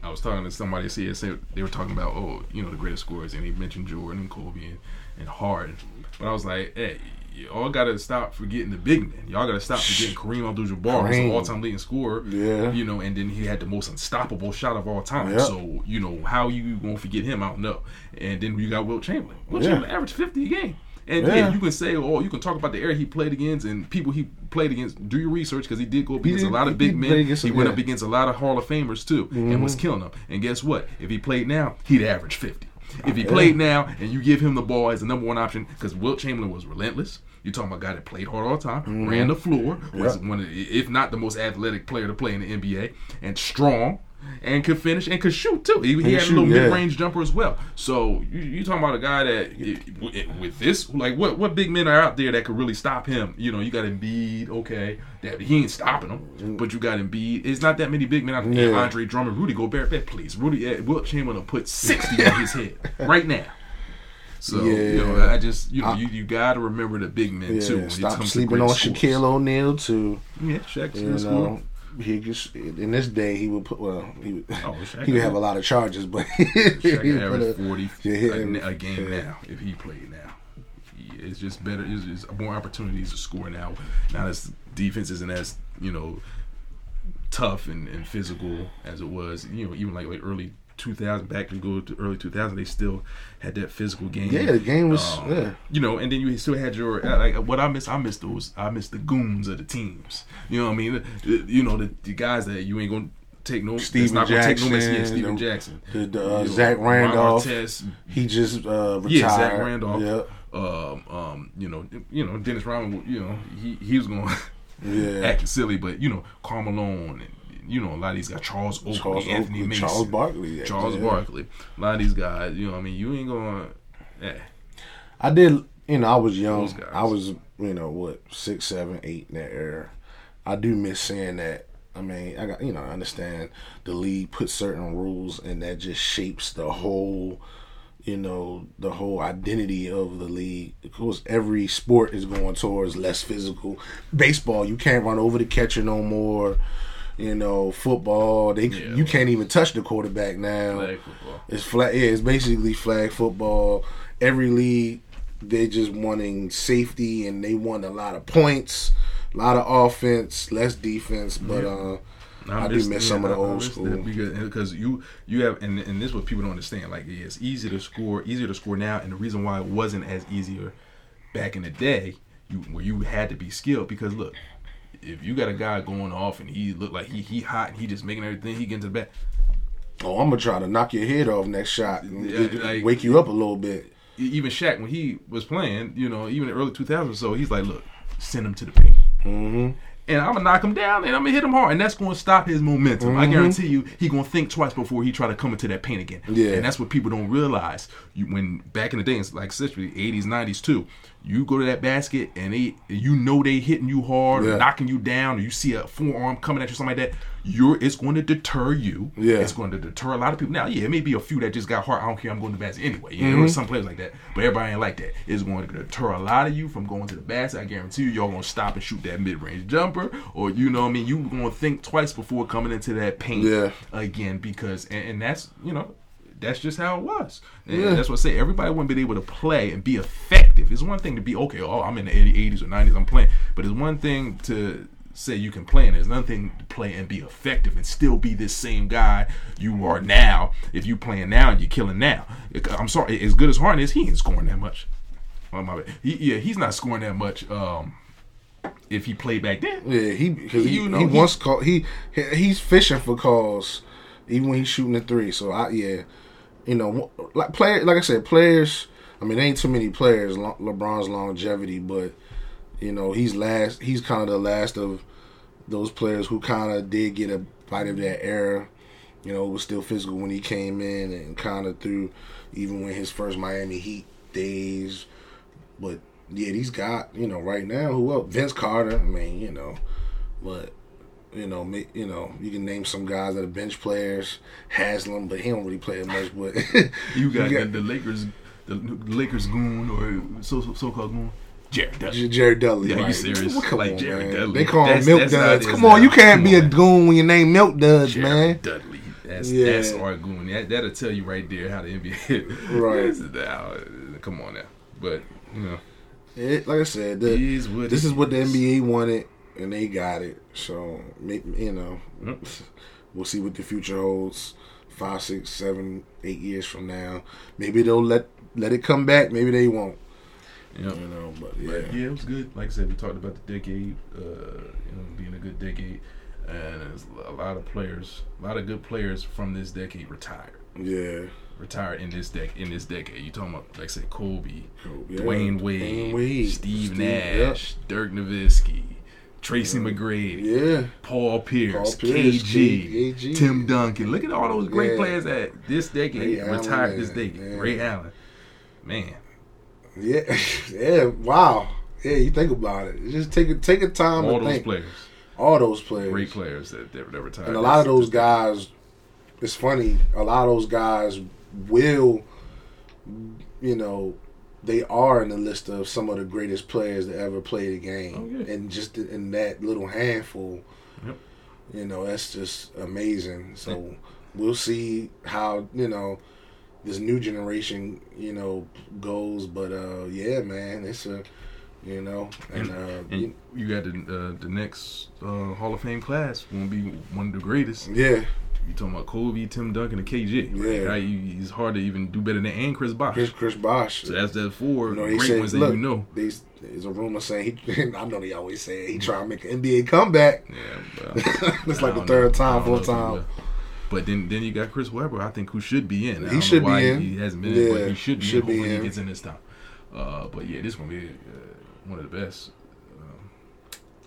I was talking to somebody. Said they were talking about, oh, you know, the greatest scorers, and he mentioned Jordan and Kobe and, and Harden. But I was like, hey, y'all got to stop forgetting the big men. Y'all got to stop forgetting Kareem Abdul-Jabbar, who's the all-time leading scorer. Yeah. You know, and then he had the most unstoppable shot of all time. Yep. So you know how you gonna forget him? I don't know. And then you got Wilt Chamberlain. Wilt Yeah. Chamberlain averaged fifty a game. And yeah. Yeah. you can say, oh, you can talk about the era he played against and people he played against. Do your research because he did go up against a lot of big men. He went yeah. up against a lot of Hall of Famers too, and was killing them. And guess what? If he played now, he'd average fifty. If he played now and you give him the ball as the number one option, because Wilt Chamberlain was relentless. You're talking about a guy that played hard all the time, ran the floor, was Mm-hmm. Yep. one of, the- if not the most athletic player to play in the NBA, and strong, and could finish and could shoot too. He, he had a little yeah. mid-range jumper as well. So you you talking about a guy that it- with- with this like what what big men are out there that could really stop him? You know, you got Embiid, okay, that he ain't stopping him, but you got Embiid. It's not that many big men out there. Yeah. Andre Drummond, Rudy Gobert, please, Rudy uh, Wilt Chamberlain will put sixty on his head right now. So you know, I just you know I- you, you got to remember the big men too. Yeah, it stop sleeping on scores. Shaquille O'Neal too. Yeah, Shaq's good scorer. He just in this day he would put well he would Oh, he would have a lot of charges, but Shaq he would average a- forty yeah, a, a game yeah. now if he played now. It's just better. It's, more opportunities to score now. Now this defense isn't as you know tough and, and physical as it was. You know, even like like early 2000 back to go to early 2000 they still had that physical game Yeah, the game was Um, yeah. you know and then you still had your uh, like what i miss i miss those i miss the goons of the teams you know what i mean you know the, the guys that you ain't gonna take no Stephen not gonna take no mess yeah Jackson, Stephen the- Jackson the- the, uh, You know, Zach Randolph. Artest, He just uh, retired. yeah Zach Randolph Yep. um um you know you know Dennis Rodman you know he he was gonna Yeah. act silly but you know Carmelo and you know a lot of these guys Charles Oakley Charles Anthony Oakley, Mason Charles Barkley. Charles yeah. Barkley. A lot of these guys, you know, what I mean, you ain't gonna. Eh. I did. You know, I was young. I was, you know, what six, seven, eight in that era. I do miss saying that. I mean, I got you know, I understand the league put certain rules, and that just shapes the whole, you know, the whole identity of the league. Of course, every sport is going towards less physical. Baseball, you can't run over the catcher no more. You know, football, they Yeah. you can't even touch the quarterback now. Flag football. It's flag. Yeah, it's basically flag football. Every league, they're just wanting safety, and they want a lot of points, a lot of offense, less defense. But uh, I do miss some of the I- I old miss school. because because you you have and and this is what people don't understand. Like yeah, it's easy to score, easier to score now, and the reason why it wasn't as easier back in the day, you where you had to be skilled because look. If you got a guy going off and he look like he he hot and he just making everything, he getting to the back. oh, I'm gonna try to knock your head off next shot and Yeah, get- like- wake you up a little bit. even Shaq when he was playing, you know, even in the early 2000s, so he's like, look, send him to the paint. Mm-hmm. And I'm gonna knock him down, and I'm gonna hit him hard, and that's gonna stop his momentum. I Mhm. guarantee you, he gonna think twice before he try to come into that paint again. Yeah. and that's what people don't realize. You when back in the days, like especially 80s, 90s too, you go to that basket and they, you know they hitting you hard, or Yeah. knocking you down, or you see a forearm coming at you, something like that. You're it's going to deter you. Yeah. it's going to deter a lot of people. Now, yeah, it may be a few that just got hard. I don't care. I'm going to the basket anyway. Mhm. there were some players like that, but everybody ain't like that. It's going to deter a lot of you from going to the basket. I guarantee you, y'all gonna stop and shoot that mid range jumper, or you know, what I mean, you gonna think twice before coming into that paint Yeah. again because, and, and that's you know. That's just how it was. And Yeah. that's what I say. Everybody wouldn't be able to play and be effective. It's one thing to be okay. Oh, I'm in the 80s or 90s. I'm playing, but it's one thing to say you can play, and there's nothing to play and be effective and still be this same guy you are now. If you playing now and you're killing now, I'm sorry. As good as Harden is, he ain't scoring that much. Oh my bad. He, yeah, he's not scoring that much. Um, if he played back then, Yeah, he because he, You know, he he- wants call he he- he's fishing for calls even when he's shooting the three. So I yeah, you know, like player like I said, players. I mean, there ain't too many players. LeBron's longevity, but you know, he's last. He's kind of the last of those players who kind of did get a bite of that era. You know, was still physical when he came in and kind of through even when his first Miami Heat days. But yeah, these got you know right now who else? Vince Carter. I mean, you know, but you know, you know, you can name some guys that are bench players. Haslem, but he don't really play much. But you got, You the, the Lakers, the Lakers goon or so, so called goon, Jared Dudley. Jared Dudley. Yeah, you serious? Well, come Like on, Jared man. Dudley. They call him That's- Milk that's Duds. Come on, you can't be a goon when your name Milk Duds, Jared man. Dudley. That's Yeah. that's our goon. That, that'll tell you right there how the NBA. Right. Come on now, but you know, It, like I said, the, it is what this is what the NBA wanted, and they got it. So, you know, Yep. we'll see what the future holds. Five, six, seven, eight years from now, maybe they'll let let it come back. Maybe they won't. Yep. You know, but yeah, But yeah, it was good. Like I said, we talked about the decade, uh, you know, being a good decade, and there's a lot of players, a lot of good players from this decade retired. yeah. Retired in this dec in this decade. You talking about like I said, Kobe, yeah. Dwyane Wade, Dwyane Wade, Steve, Steve- Nash, Dirk Nowitzki, Tracy. McGrady, Yeah, Paul Pierce, Paul Pierce, KG, KG. Tim Duncan. Look at all those great Yeah. players that this decade Ray Allen, retired this decade. Yeah. Ray Allen, man. Yeah, yeah. Wow. Yeah, you think about it. Just take a take a time all to those think. players, All those players. great players that that, that retired. And a lot of those guys, it's funny. A lot of those guys will, you know, they are in the list of some of the greatest players that ever played a game, Oh, yeah. and just in that little handful, Yep. you know, that's just amazing. So we'll see how you know this new generation, you know, goes. But uh, yeah, man, it's a, you know, and, uh, And you got the uh, the next uh, Hall of Fame class gonna be one of the greatest. yeah, You talking about Kobe, Tim Duncan, and KG? Yeah. Right? He's hard to even do better than and Chris Bosh. Chris Chris Bosh. So that's the four You know, great said, ones that look, you know. There's, there's a rumor saying he. I know they always say he trying to make an NBA comeback. Yeah, but it's like the third know. Time, fourth time. But then, then you got Chris Webber. I think who should be in. I He don't know should be why in. He hasn't been in, but he should be should in. be Hopefully in. he gets in this time. Uh, but yeah, this gonna be uh, one of the best um,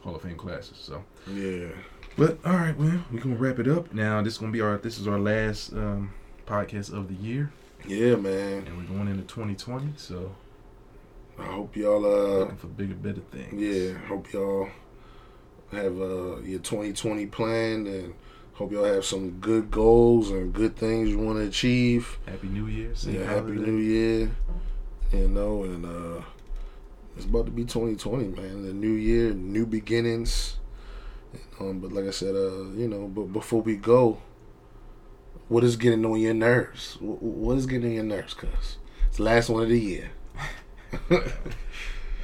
Hall of Fame classes. So. Yeah, But all right, well, we're gonna wrap it up. Now this is gonna be our this is our last um, podcast of the year, yeah, man. and we're going into 2020. So I hope y'all. Uh, looking for bigger, better things. yeah, hope y'all have uh your 2020 planned and hope y'all have some good goals and good things you want to achieve. Happy New Year. Safe Yeah, happy. New Year. You know, and uh it's about to be 2020, man. The new year, new beginnings. Um, but like I said, uh, you know, but before we go, what is getting on your nerves? What is getting on your nerves? Cause it's the last one of the year.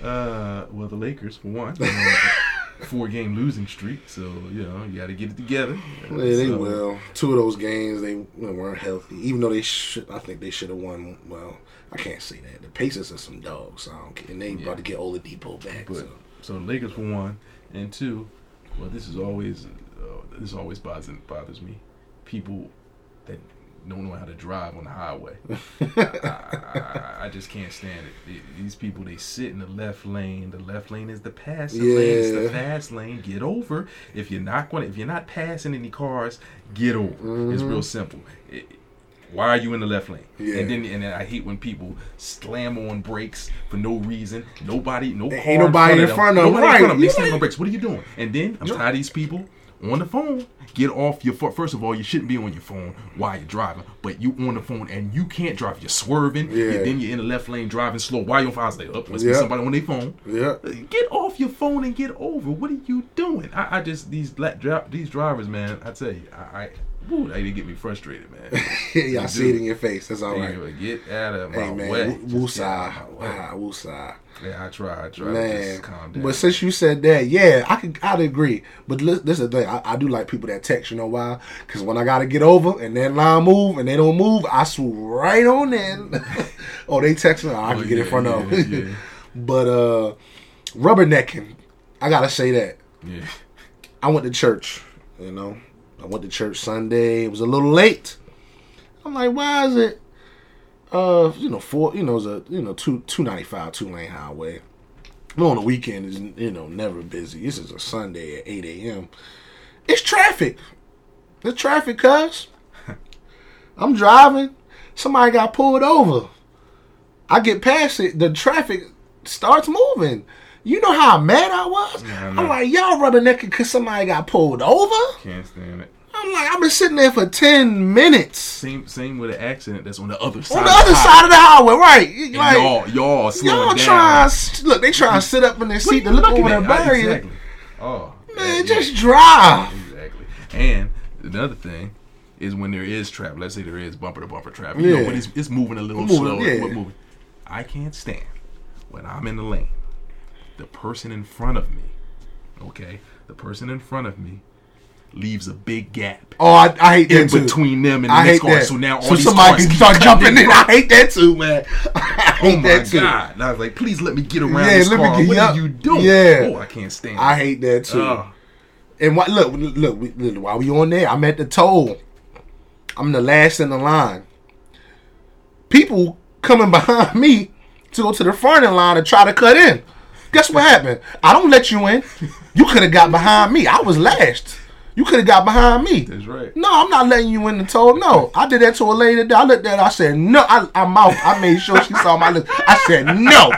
Uh, well, the Lakers for one, four game losing streak. So you know you got to get it together. Yeah, they So, will. Two of those games they weren't healthy, even though they should. I think they should have won. Well, I can't say that. The Pacers are some dogs, so I don't care. And they Yeah. about to get Oladipo back. But so. so the Lakers for one, and two. Well, this is always uh, this always bothers bothers me. People that don't know how to drive on the highway. I, I, I, just can't stand it. These people, they sit in the left lane. The left lane is the passing yeah. lane. It's the fast lane. Get over. If you're not going, if you're not passing any cars, get over. Mm-hmm. It's real simple. It, why are you in the left lane? Yeah. And then and then I hate when people slam on brakes for no reason. Nobody, no car ain't nobody in front of them. Nobody right. in front of them. They slam on brakes. What are you doing? And then I'm tired of these people on the phone. Get off your phone. First of all, you shouldn't be on your phone while you're driving. But you on the phone and you can't drive. You're swerving. Yeah. then you're in the left lane driving slow. Why your fire? Like, up, must be somebody on their phone. Yeah. Uh, get off your phone and get over. What are you doing? I, I just these black drop these drivers, man. I tell you, I, I Ooh, they get me frustrated, man. yeah, I see it in your face. That's all right. Get out of my hey, man, way. Woosah. Ah, woosah. Yeah, I try. I try. Man, but since you said that, yeah, I could. I'd agree. But this, this is the thing. I, I, do like people that text. You know why? Because when I gotta get over and that line move and they don't move, I swoop right on in. oh, they text me. I can oh, get yeah, in front yeah, of. Yeah. but uh, rubbernecking. I gotta say that. Yeah. I went to church. You know, I went to church Sunday. It was a little late. I'm like, why is it? Uh, you know, four. You know, it's a you know two two ninety five two lane highway. But on the weekend is you know never busy. This is a Sunday at eight a.m. It's traffic. The traffic, cuz. I'm driving. Somebody got pulled over. I get past it. The traffic starts moving. You know how mad I was? Yeah, I am like, y'all rubbernecking because somebody got pulled over? Can't stand it. I'm like, I've been sitting there for 10 minutes. Same same with an accident that's on the other side. On the other side of the highway, right. Like, y'all, y'all Y'all trying, look, they trying to sit up in their seat to look over the barrier. Exactly. Oh. Man, yeah, just yeah. drive. Exactly. And another thing is when there is traffic, let's say there is bumper to bumper traffic, yeah. you know, when it's, it's moving a little moving, slower. Yeah. Moving. I can't stand when I'm in the lane the person in front of me, okay, the person in front of me leaves a big gap. Oh, I, I hate in that between them and the I next car. That. So now all so these somebody cars can start jumping in. I hate that too, man. I oh my god! And I was like, please let me get around yeah, this car. what up. are you doing? Yeah. Oh, I can't stand. I hate that too. Uh, and what? Look, look, look. While we on there, I'm at the toll. I'm the last in the line. People coming behind me to go to the front of the line to try to cut in. Guess what happened? I don't let you in. You could have got behind me. I was last. You could have got behind me. That's right. No, I'm not letting you in the toll. No, I did that to a lady. I looked at her. I said no. I, I'm out. I made sure she saw my lips. I said no.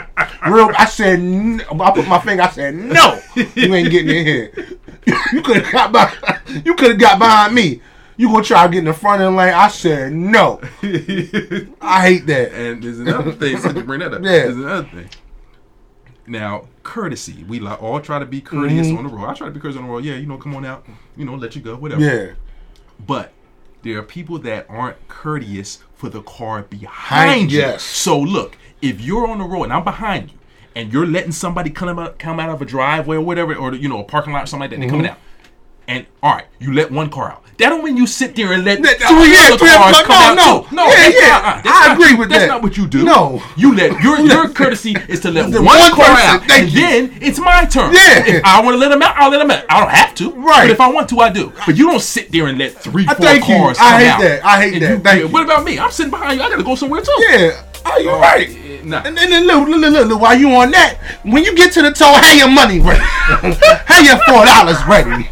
Real. I said no. I put my finger. I said no. You ain't getting in here. you could have got behind. You could have got behind me. You gonna try to get in the front of the lane? I said no. I hate that. And there's another thing. Since you bring that up, yeah. There's another thing. Now, courtesy. We like all try to be courteous mm-hmm. on the road. I try to be courteous on the road. Yeah, you know, come on out. You know, let you go, whatever. Yeah. But there are people that aren't courteous for the car behind you. Yes. So look, if you're on the road and I'm behind you, and you're letting somebody come out come out of a driveway or whatever, or you know, a parking lot or something like that, mm-hmm. they're coming out. And all right, you let one car out. That don't mean you sit there and let that, three yeah, other cars come no, out. No, no, yeah, yeah. Uh, I agree with that's that. That's not what you do. No, you let your your courtesy is to let one, one, car person, out, and you. then it's my turn. Yeah, if I want to let them out, I'll let them out. I don't have to, right? But if I want to, I do. But you don't sit there and let three, four cars you. come I hate out. that. I hate that. You, Thank you. What about me? I'm sitting behind you. I got to go somewhere too. Yeah. Are you uh, right? Nah. And then look, look, look, look, while you on that, when you get to the toll, have your money ready. have your four dollars ready.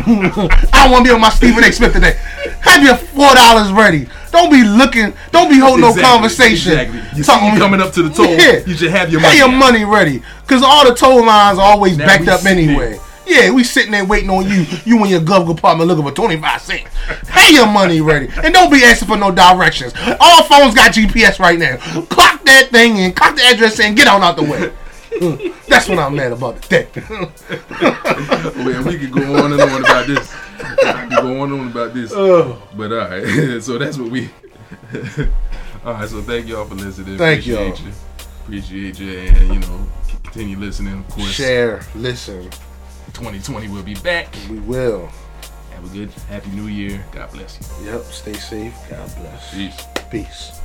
I don't want to be on my Stephen A. Smith today. Have your four dollars ready. Don't be looking. Don't be holding exactly, no conversation. Exactly. You Talking, coming up to the toll. Yeah. You should have your money. Have your money ready, because all the toll lines are always now backed up anyway. Yeah, we sitting there waiting on you. You and your glove compartment looking for 25 cents. Have your money ready. And don't be asking for no directions. All phones got GPS right now. Clock that thing in, clock the address and get on out the way. Mm. That's what I'm mad about today. well, we could go on and on about this. Could go on and on about this. Oh. But all right, so that's what we. all right, so thank y'all for listening. Thank Appreciate y'all. you. Appreciate you, and you know, continue listening. Of course, share, listen. 2020 will be back. We will. Have a good, happy new year. God bless you. Yep. Stay safe. God bless. Peace. Peace.